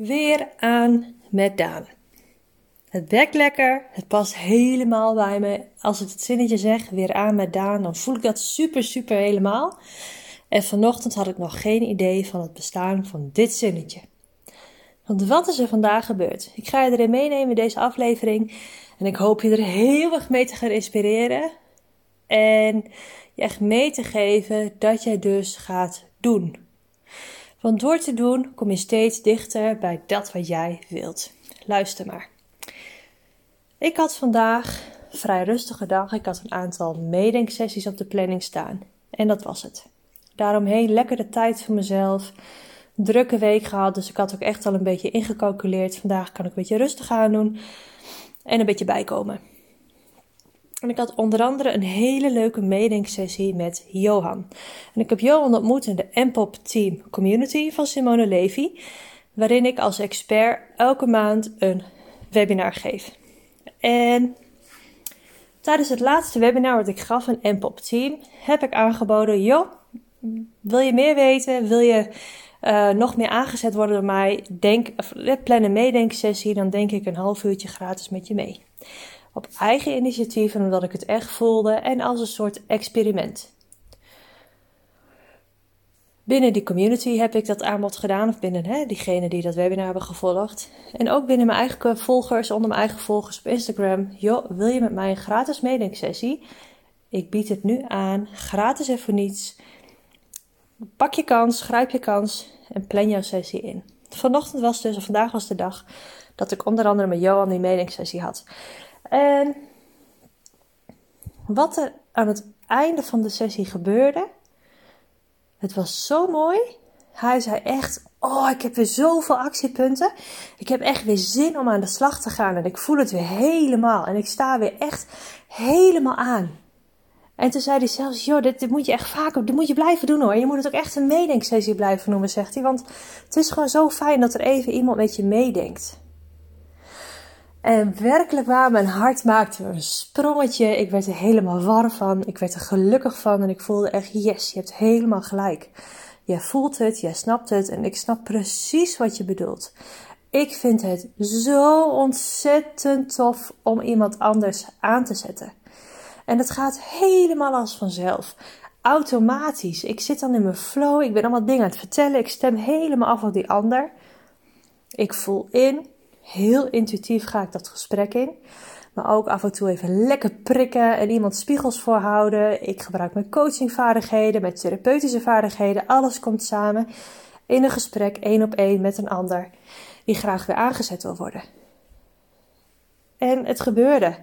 Weer aan met Daan. Het werkt lekker, het past helemaal bij me. Als ik het zinnetje zeg, weer aan met Daan, dan voel ik dat super, super helemaal. En vanochtend had ik nog geen idee van het bestaan van dit zinnetje. Want wat is er vandaag gebeurd? Ik ga je erin meenemen in deze aflevering. En ik hoop je er heel erg mee te gaan inspireren. En je echt mee te geven dat jij dus gaat doen. Want door te doen kom je steeds dichter bij dat wat jij wilt. Luister maar. Ik had vandaag vrij rustige dag. Ik had een aantal meedenksessies op de planning staan. En dat was het. Daaromheen lekker de tijd voor mezelf. Drukke week gehad, dus ik had ook echt al een beetje ingecalculeerd. Vandaag kan ik een beetje rustig aan doen en een beetje bijkomen. En ik had onder andere een hele leuke meedenksessie met Johan. En ik heb Johan ontmoet in de MPOP Team Community van Simone Levy, waarin ik als expert elke maand een webinar geef. En tijdens het laatste webinar wat ik gaf in MPOP Team heb ik aangeboden: joh, wil je meer weten? Wil je uh, nog meer aangezet worden door mij? Denk, plan een meedenksessie, dan denk ik een half uurtje gratis met je mee op eigen initiatief en omdat ik het echt voelde en als een soort experiment. Binnen die community heb ik dat aanbod gedaan, of binnen hè, diegenen die dat webinar hebben gevolgd. En ook binnen mijn eigen volgers, onder mijn eigen volgers op Instagram. Joh, wil je met mij een gratis meedenksessie? Ik bied het nu aan, gratis en voor niets. Pak je kans, grijp je kans en plan jouw sessie in. Vanochtend was dus, of vandaag was de dag, dat ik onder andere met Johan die meedenksessie had. En wat er aan het einde van de sessie gebeurde, het was zo mooi. Hij zei echt: Oh, ik heb weer zoveel actiepunten. Ik heb echt weer zin om aan de slag te gaan. En ik voel het weer helemaal. En ik sta weer echt helemaal aan. En toen zei hij zelfs: Joh, dit, moet je echt vaker, dit moet je blijven doen hoor. Je moet het ook echt een meedenksessie blijven noemen, zegt hij. Want het is gewoon zo fijn dat er even iemand met je meedenkt. En werkelijk waar, mijn hart maakte een sprongetje. Ik werd er helemaal warm van. Ik werd er gelukkig van. En ik voelde echt, yes, je hebt helemaal gelijk. Jij voelt het, jij snapt het. En ik snap precies wat je bedoelt. Ik vind het zo ontzettend tof om iemand anders aan te zetten. En het gaat helemaal als vanzelf. Automatisch. Ik zit dan in mijn flow. Ik ben allemaal dingen aan het vertellen. Ik stem helemaal af op die ander. Ik voel in Heel intuïtief ga ik dat gesprek in. Maar ook af en toe even lekker prikken en iemand spiegels voorhouden. Ik gebruik mijn coachingvaardigheden, mijn therapeutische vaardigheden. Alles komt samen in een gesprek één op één met een ander die graag weer aangezet wil worden. En het gebeurde.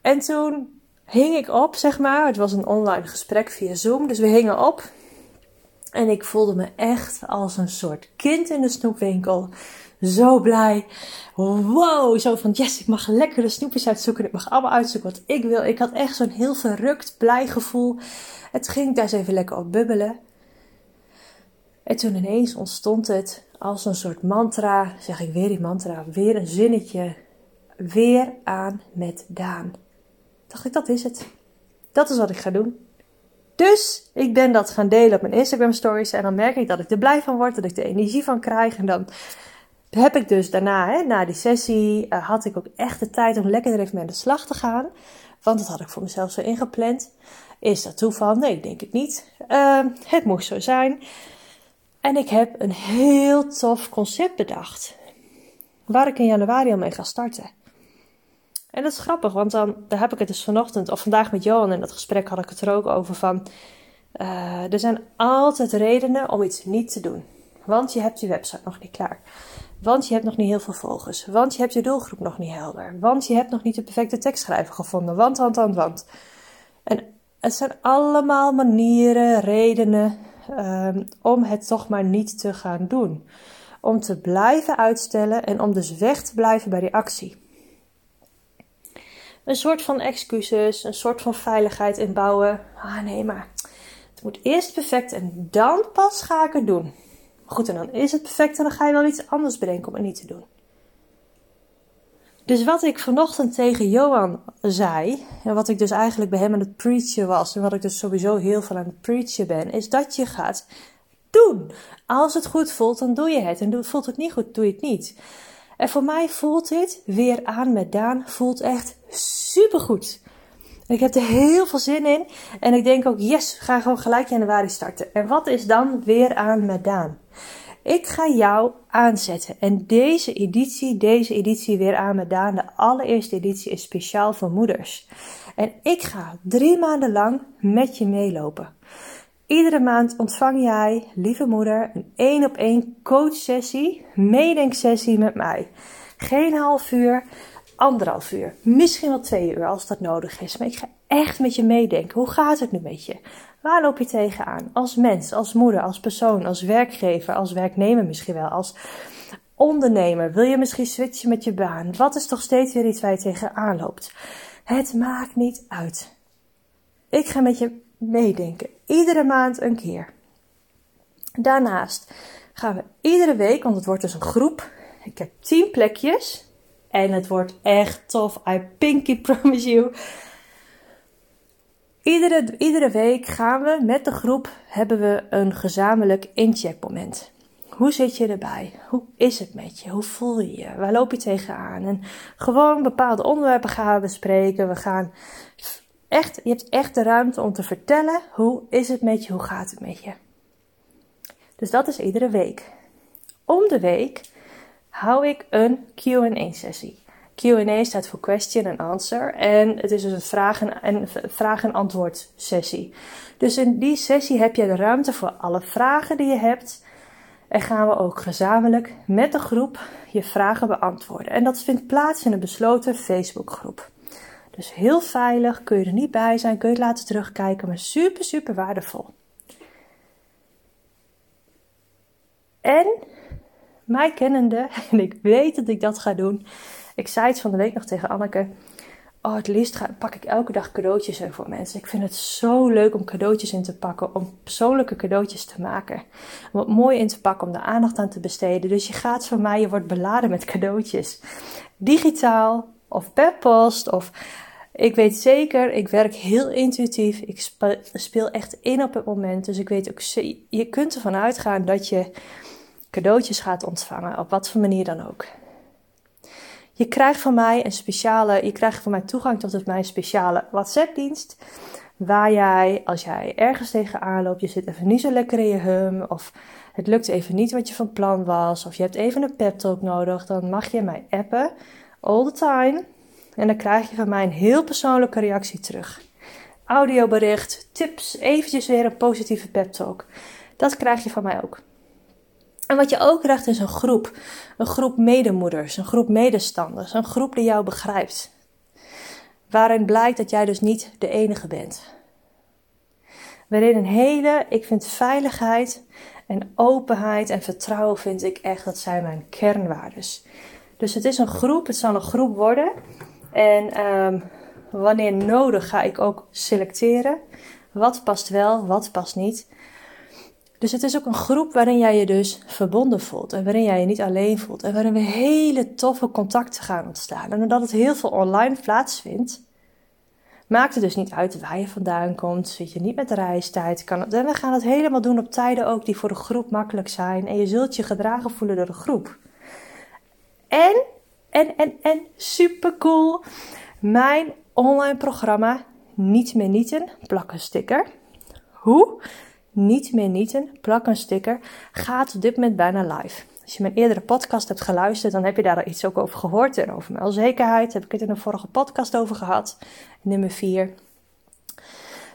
En toen hing ik op, zeg maar. Het was een online gesprek via Zoom, dus we hingen op. En ik voelde me echt als een soort kind in de snoepwinkel zo blij. Wow, zo van yes, ik mag lekker de snoepjes uitzoeken. Ik mag allemaal uitzoeken wat ik wil. Ik had echt zo'n heel verrukt, blij gevoel. Het ging daar eens even lekker op bubbelen. En toen ineens ontstond het als een soort mantra. Zeg ik weer die mantra, weer een zinnetje. Weer aan met Daan. Dacht ik, dat is het. Dat is wat ik ga doen. Dus ik ben dat gaan delen op mijn Instagram stories. En dan merk ik dat ik er blij van word, dat ik er energie van krijg. En dan heb ik dus daarna, hè, na die sessie, uh, had ik ook echt de tijd om lekker er even mee aan de slag te gaan. Want dat had ik voor mezelf zo ingepland. Is dat toeval? Nee, ik denk het niet. Uh, het moest zo zijn. En ik heb een heel tof concept bedacht. Waar ik in januari al mee ga starten. En dat is grappig, want dan daar heb ik het dus vanochtend of vandaag met Johan in dat gesprek had ik het er ook over van. Uh, er zijn altijd redenen om iets niet te doen. Want je hebt je website nog niet klaar. Want je hebt nog niet heel veel volgers. Want je hebt je doelgroep nog niet helder. Want je hebt nog niet de perfecte tekstschrijver gevonden. Want, want, want, want. En het zijn allemaal manieren, redenen um, om het toch maar niet te gaan doen. Om te blijven uitstellen en om dus weg te blijven bij die actie. Een soort van excuses, een soort van veiligheid inbouwen. Ah nee, maar het moet eerst perfect en dan pas ga ik het doen. Goed, en dan is het perfect en dan ga je wel iets anders bedenken om het niet te doen. Dus wat ik vanochtend tegen Johan zei, en wat ik dus eigenlijk bij hem aan het preachen was, en wat ik dus sowieso heel veel aan het preachen ben, is dat je gaat doen. Als het goed voelt, dan doe je het. En voelt het niet goed, doe je het niet. En voor mij voelt dit weer aan met Daan, voelt echt supergoed. Ik heb er heel veel zin in. En ik denk ook, yes, gaan gewoon gelijk januari starten. En wat is dan weer aan met Daan? Ik ga jou aanzetten. En deze editie, deze editie weer aan met Daan, de allereerste editie, is speciaal voor moeders. En ik ga drie maanden lang met je meelopen. Iedere maand ontvang jij, lieve moeder, een één op één coachsessie, meedenksessie met mij. Geen half uur, anderhalf uur, misschien wel twee uur als dat nodig is. Maar ik ga echt met je meedenken. Hoe gaat het nu met je? Waar loop je tegenaan? Als mens, als moeder, als persoon, als werkgever, als werknemer misschien wel, als ondernemer. Wil je misschien switchen met je baan? Wat is toch steeds weer iets waar je tegenaan loopt? Het maakt niet uit. Ik ga met je meedenken. Iedere maand een keer. Daarnaast gaan we iedere week, want het wordt dus een groep. Ik heb 10 plekjes. En het wordt echt tof. I pinky promise you. Iedere, iedere week gaan we met de groep, hebben we een gezamenlijk incheckmoment. Hoe zit je erbij? Hoe is het met je? Hoe voel je je? Waar loop je tegenaan? En gewoon bepaalde onderwerpen gaan we bespreken. We gaan echt, je hebt echt de ruimte om te vertellen hoe is het met je? Hoe gaat het met je? Dus dat is iedere week. Om de week hou ik een Q&A sessie. Q&A staat voor question and answer en het is dus een vragen- en, vraag en antwoord sessie. Dus in die sessie heb je de ruimte voor alle vragen die je hebt en gaan we ook gezamenlijk met de groep je vragen beantwoorden. En dat vindt plaats in een besloten Facebookgroep. Dus heel veilig, kun je er niet bij zijn, kun je het laten terugkijken, maar super, super waardevol. En mij kennende, en ik weet dat ik dat ga doen. Ik zei het van de week nog tegen Anneke. Oh, het liefst pak ik elke dag cadeautjes in voor mensen. Ik vind het zo leuk om cadeautjes in te pakken, om persoonlijke cadeautjes te maken. Om het mooi in te pakken, om de aandacht aan te besteden. Dus je gaat van mij, je wordt beladen met cadeautjes. Digitaal, of per post, of ik weet zeker, ik werk heel intuïtief. Ik speel echt in op het moment. Dus ik weet ook, je kunt ervan uitgaan dat je cadeautjes gaat ontvangen, op wat voor manier dan ook. Je krijgt van mij een speciale, je krijgt van mij toegang tot mijn speciale WhatsApp-dienst. Waar jij, als jij ergens tegenaan loopt, je zit even niet zo lekker in je hum, of het lukt even niet wat je van plan was, of je hebt even een pep talk nodig, dan mag je mij appen, all the time. En dan krijg je van mij een heel persoonlijke reactie terug. Audiobericht, tips, eventjes weer een positieve pep talk. Dat krijg je van mij ook. En wat je ook krijgt is een groep. Een groep medemoeders, een groep medestanders, een groep die jou begrijpt. Waarin blijkt dat jij dus niet de enige bent. Waarin een hele, ik vind veiligheid en openheid en vertrouwen vind ik echt, dat zijn mijn kernwaardes. Dus het is een groep, het zal een groep worden. En um, wanneer nodig ga ik ook selecteren. Wat past wel, wat past niet. Dus het is ook een groep waarin jij je dus verbonden voelt en waarin jij je niet alleen voelt en waarin we hele toffe contacten gaan ontstaan. En omdat het heel veel online plaatsvindt, maakt het dus niet uit waar je vandaan komt, zit je niet met de reistijd. Kan het, en we gaan het helemaal doen op tijden ook die voor de groep makkelijk zijn en je zult je gedragen voelen door de groep. En, en, en, en, super cool, mijn online programma Niet meer Nieten, plak een sticker. Hoe? niet meer nieten, plak een sticker, gaat op dit moment bijna live. Als je mijn eerdere podcast hebt geluisterd, dan heb je daar iets ook over gehoord. En over mijn onzekerheid heb ik het in een vorige podcast over gehad. Nummer 4.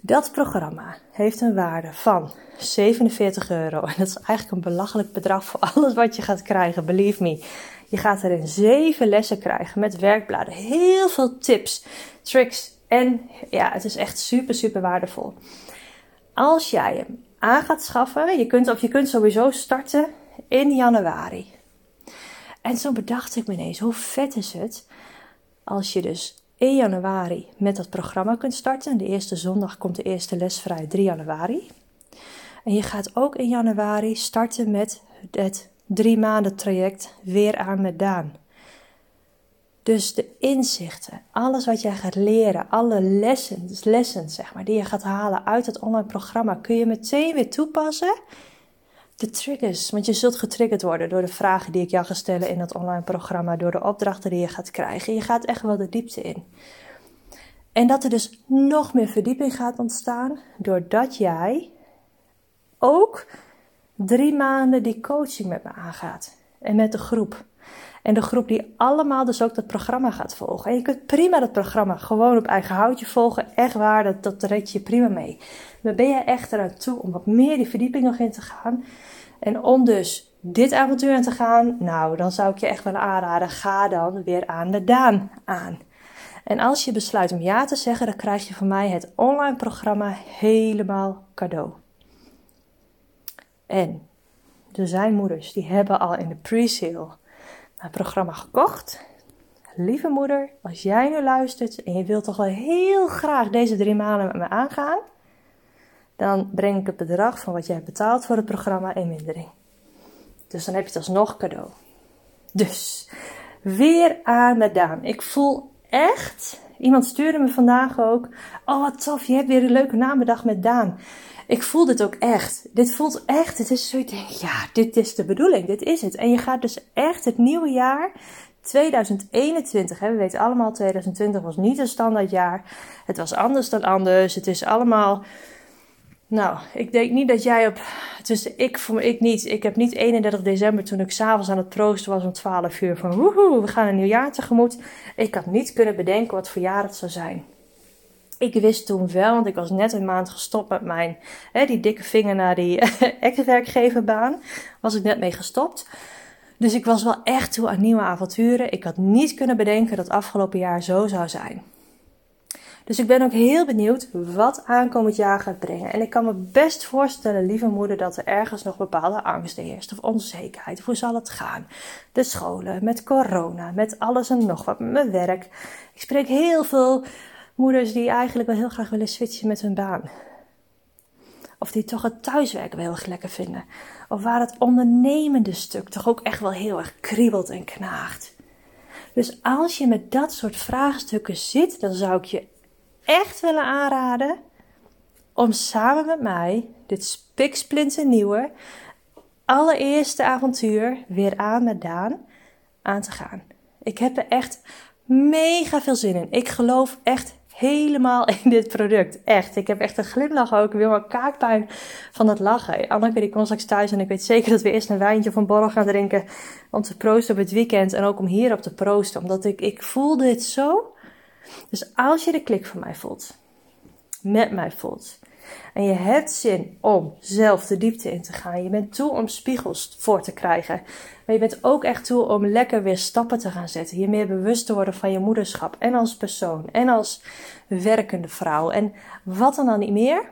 Dat programma heeft een waarde van 47 euro. En dat is eigenlijk een belachelijk bedrag voor alles wat je gaat krijgen. Believe me. Je gaat erin zeven lessen krijgen met werkbladen. Heel veel tips, tricks. En ja, het is echt super, super waardevol. Als jij hem aan gaat schaffen. Je kunt, of je kunt sowieso starten in januari. En zo bedacht ik me ineens, hoe vet is het als je dus in januari met dat programma kunt starten. De eerste zondag komt de eerste les vrij, 3 januari. En je gaat ook in januari starten met het drie maanden traject weer aan met Daan. Dus de inzichten, alles wat jij gaat leren, alle lessons, lessons zeg maar, die je gaat halen uit het online programma, kun je meteen weer toepassen de triggers. Want je zult getriggerd worden door de vragen die ik jou ga stellen in het online programma, door de opdrachten die je gaat krijgen. Je gaat echt wel de diepte in. En dat er dus nog meer verdieping gaat ontstaan, doordat jij ook drie maanden die coaching met me aangaat. En met de groep. En de groep die allemaal dus ook dat programma gaat volgen. En je kunt prima dat programma gewoon op eigen houtje volgen. Echt waar, dat, dat red je prima mee. Maar ben je echt eraan toe om wat meer die verdieping nog in te gaan? En om dus dit avontuur aan te gaan, nou, dan zou ik je echt willen aanraden, ga dan weer aan de Daan aan. En als je besluit om ja te zeggen, dan krijg je van mij het online programma helemaal cadeau. En er zijn moeders die hebben al in de pre-sale mijn programma gekocht. Lieve moeder, als jij nu luistert en je wilt toch wel heel graag deze drie maanden met me aangaan, dan breng ik het bedrag van wat jij hebt betaald voor het programma in mindering. Dus dan heb je het alsnog cadeau. Dus, weer aan met Daan. Ik voel echt, iemand stuurde me vandaag ook, oh wat tof, je hebt weer een leuke bedacht met Daan. Ik voel dit ook echt. Dit voelt echt, het is zo, ik denk, ja, dit is de bedoeling, dit is het. En je gaat dus echt het nieuwe jaar 2021, hè, we weten allemaal, 2020 was niet een standaardjaar. Het was anders dan anders. Het is allemaal nou, ik denk niet dat jij op. Dus ik, voor ik niet. Ik heb niet 31 december toen ik s'avonds aan het proosten was om 12 uur van woehoe, we gaan een nieuw jaar tegemoet. Ik had niet kunnen bedenken wat voor jaar het zou zijn. Ik wist toen wel, want ik was net een maand gestopt met mijn, hè, die dikke vinger naar die ex-werkgeverbaan. Was ik net mee gestopt. Dus ik was wel echt toe aan nieuwe avonturen. Ik had niet kunnen bedenken dat afgelopen jaar zo zou zijn. Dus ik ben ook heel benieuwd wat aankomend jaar gaat brengen. En ik kan me best voorstellen, lieve moeder, dat er ergens nog bepaalde angst heerst of onzekerheid. Hoe zal het gaan? De scholen, met corona, met alles en nog wat, met mijn werk. Ik spreek heel veel moeders die eigenlijk wel heel graag willen switchen met hun baan. Of die toch het thuiswerken wel heel erg lekker vinden. Of waar het ondernemende stuk toch ook echt wel heel erg kriebelt en knaagt. Dus als je met dat soort vraagstukken zit, dan zou ik je echt willen aanraden om samen met mij dit spiksplinter nieuwe allereerste avontuur weer aan met Daan aan te gaan. Ik heb er echt mega veel zin in. Ik geloof echt helemaal in dit product. Echt. Ik heb echt een glimlach ook. Ik wil mijn kaakpijn van het lachen. Anneke die komt straks thuis en ik weet zeker dat we eerst een wijntje een borrel gaan drinken. Om te proosten op het weekend en ook om hierop te proosten. Omdat ik, ik voel dit zo dus als je de klik van mij voelt, met mij voelt, en je hebt zin om zelf de diepte in te gaan, je bent toe om spiegels voor te krijgen, maar je bent ook echt toe om lekker weer stappen te gaan zetten, je meer bewust te worden van je moederschap en als persoon en als werkende vrouw en wat dan dan niet meer,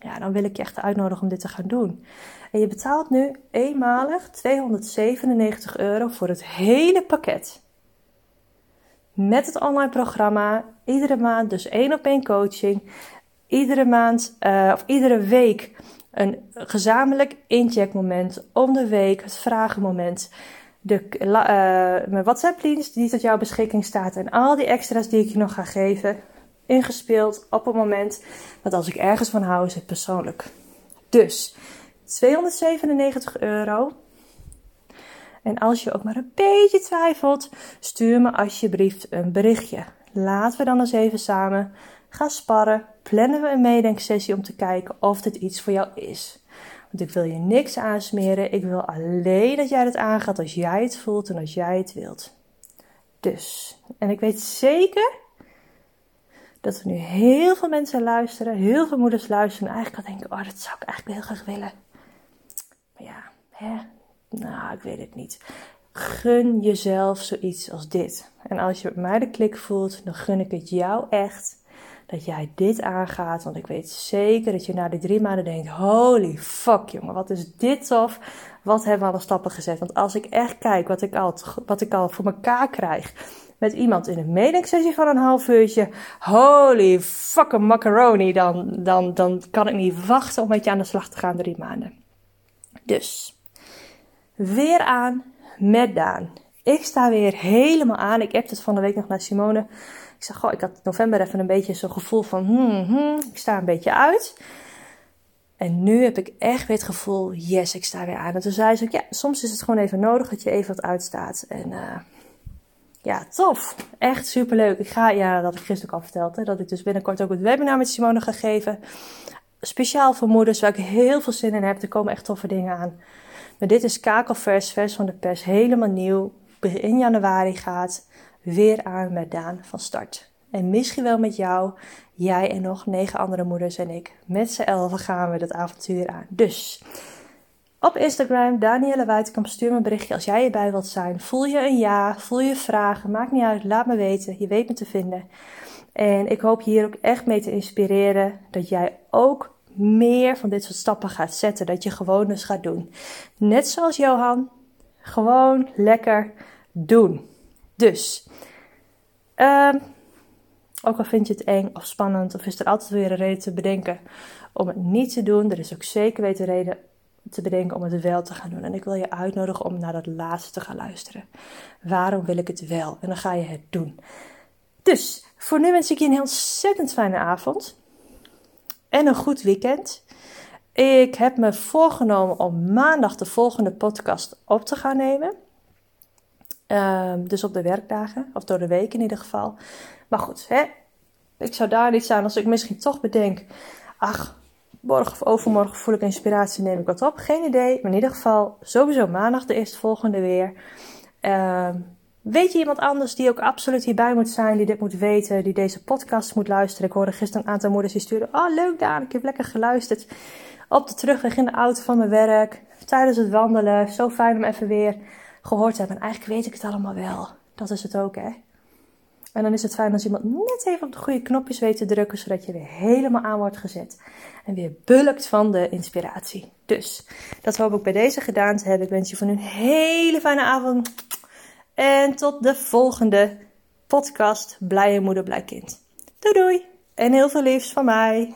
ja, dan wil ik je echt uitnodigen om dit te gaan doen. En je betaalt nu eenmalig 297 euro voor het hele pakket met het online programma. Iedere maand dus één op één coaching. Iedere maand uh, of iedere week een gezamenlijk incheckmoment. Om de week het vragenmoment. De, uh, mijn WhatsApp-dienst die tot jouw beschikking staat. En al die extra's die ik je nog ga geven. Ingespeeld op het moment dat als ik ergens van hou is het persoonlijk. Dus 297 euro en als je ook maar een beetje twijfelt, stuur me alsjeblieft een berichtje. Laten we dan eens even samen gaan sparren. Plannen we een meedenksessie om te kijken of dit iets voor jou is. Want ik wil je niks aansmeren. Ik wil alleen dat jij het aangaat als jij het voelt en als jij het wilt. Dus, en ik weet zeker dat er nu heel veel mensen luisteren, heel veel moeders luisteren en eigenlijk al denken: oh, dat zou ik eigenlijk heel graag willen. Maar ja, hè, nou, ik weet het niet. Gun jezelf zoiets als dit. En als je met mij de klik voelt, dan gun ik het jou echt dat jij dit aangaat. Want ik weet zeker dat je na die drie maanden denkt: holy fuck jongen, wat is dit tof? Wat hebben we alle stappen gezet? Want als ik echt kijk wat ik al, wat ik al voor elkaar krijg met iemand in een meningssessie van een half uurtje. Holy fucking macaroni. Dan, dan, dan kan ik niet wachten om met je aan de slag te gaan drie maanden. Dus weer aan met Daan. Ik sta weer helemaal aan. Ik heb het van de week nog naar Simone. Ik zeg, goh, ik had november even een beetje zo'n gevoel van, hmm, hmm, ik sta een beetje uit. En nu heb ik echt weer het gevoel, yes, ik sta weer aan. En toen zei ze, ja, soms is het gewoon even nodig dat je even wat uitstaat. En uh, ja, tof. Echt superleuk. Ik ga, ja, dat ik gisteren al verteld, hè, dat ik dus binnenkort ook het webinar met Simone ga geven. Speciaal voor moeders, waar ik heel veel zin in heb. Er komen echt toffe dingen aan. Maar dit is kakelvers, vers van de pers, helemaal nieuw. In januari gaat weer aan met Daan van start. En misschien wel met jou, jij en nog negen andere moeders en ik. Met z'n elfen gaan we dat avontuur aan. Dus op Instagram, Danielle Wuitkamp, stuur me een berichtje als jij erbij wilt zijn. Voel je een ja, voel je vragen, maakt niet uit, laat me weten. Je weet me te vinden. En ik hoop hier ook echt mee te inspireren dat jij ook meer van dit soort stappen gaat zetten. Dat je gewoon dus gaat doen. Net zoals Johan, gewoon lekker doen. Dus, um, ook al vind je het eng of spannend, of is er altijd weer een reden te bedenken om het niet te doen, er is ook zeker weten reden te bedenken om het wel te gaan doen. En ik wil je uitnodigen om naar dat laatste te gaan luisteren. Waarom wil ik het wel? En dan ga je het doen. Dus voor nu wens ik je een heel ontzettend fijne avond en een goed weekend. Ik heb me voorgenomen om maandag de volgende podcast op te gaan nemen. Um, dus op de werkdagen, of door de week in ieder geval. Maar goed, hè, ik zou daar niet staan als ik misschien toch bedenk. Ach, morgen of overmorgen voel ik inspiratie, neem ik wat op. Geen idee, maar in ieder geval sowieso maandag de eerstvolgende weer. Uh, weet je iemand anders die ook absoluut hierbij moet zijn, die dit moet weten, die deze podcast moet luisteren? Ik hoorde gisteren een aantal moeders die stuurden, oh leuk Daan, ik heb lekker geluisterd. Op de terugweg in de auto van mijn werk, tijdens het wandelen. Zo fijn om even weer gehoord hebben. En eigenlijk weet ik het allemaal wel. Dat is het ook, hè. En dan is het fijn als iemand net even op de goede knopjes weet te drukken, zodat je weer helemaal aan wordt gezet. En weer bulkt van de inspiratie. Dus, dat hoop ik bij deze gedaan te hebben. Ik wens je van een hele fijne avond. En tot de volgende podcast. Blije moeder, blij kind. Doei doei. En heel veel liefs van mij.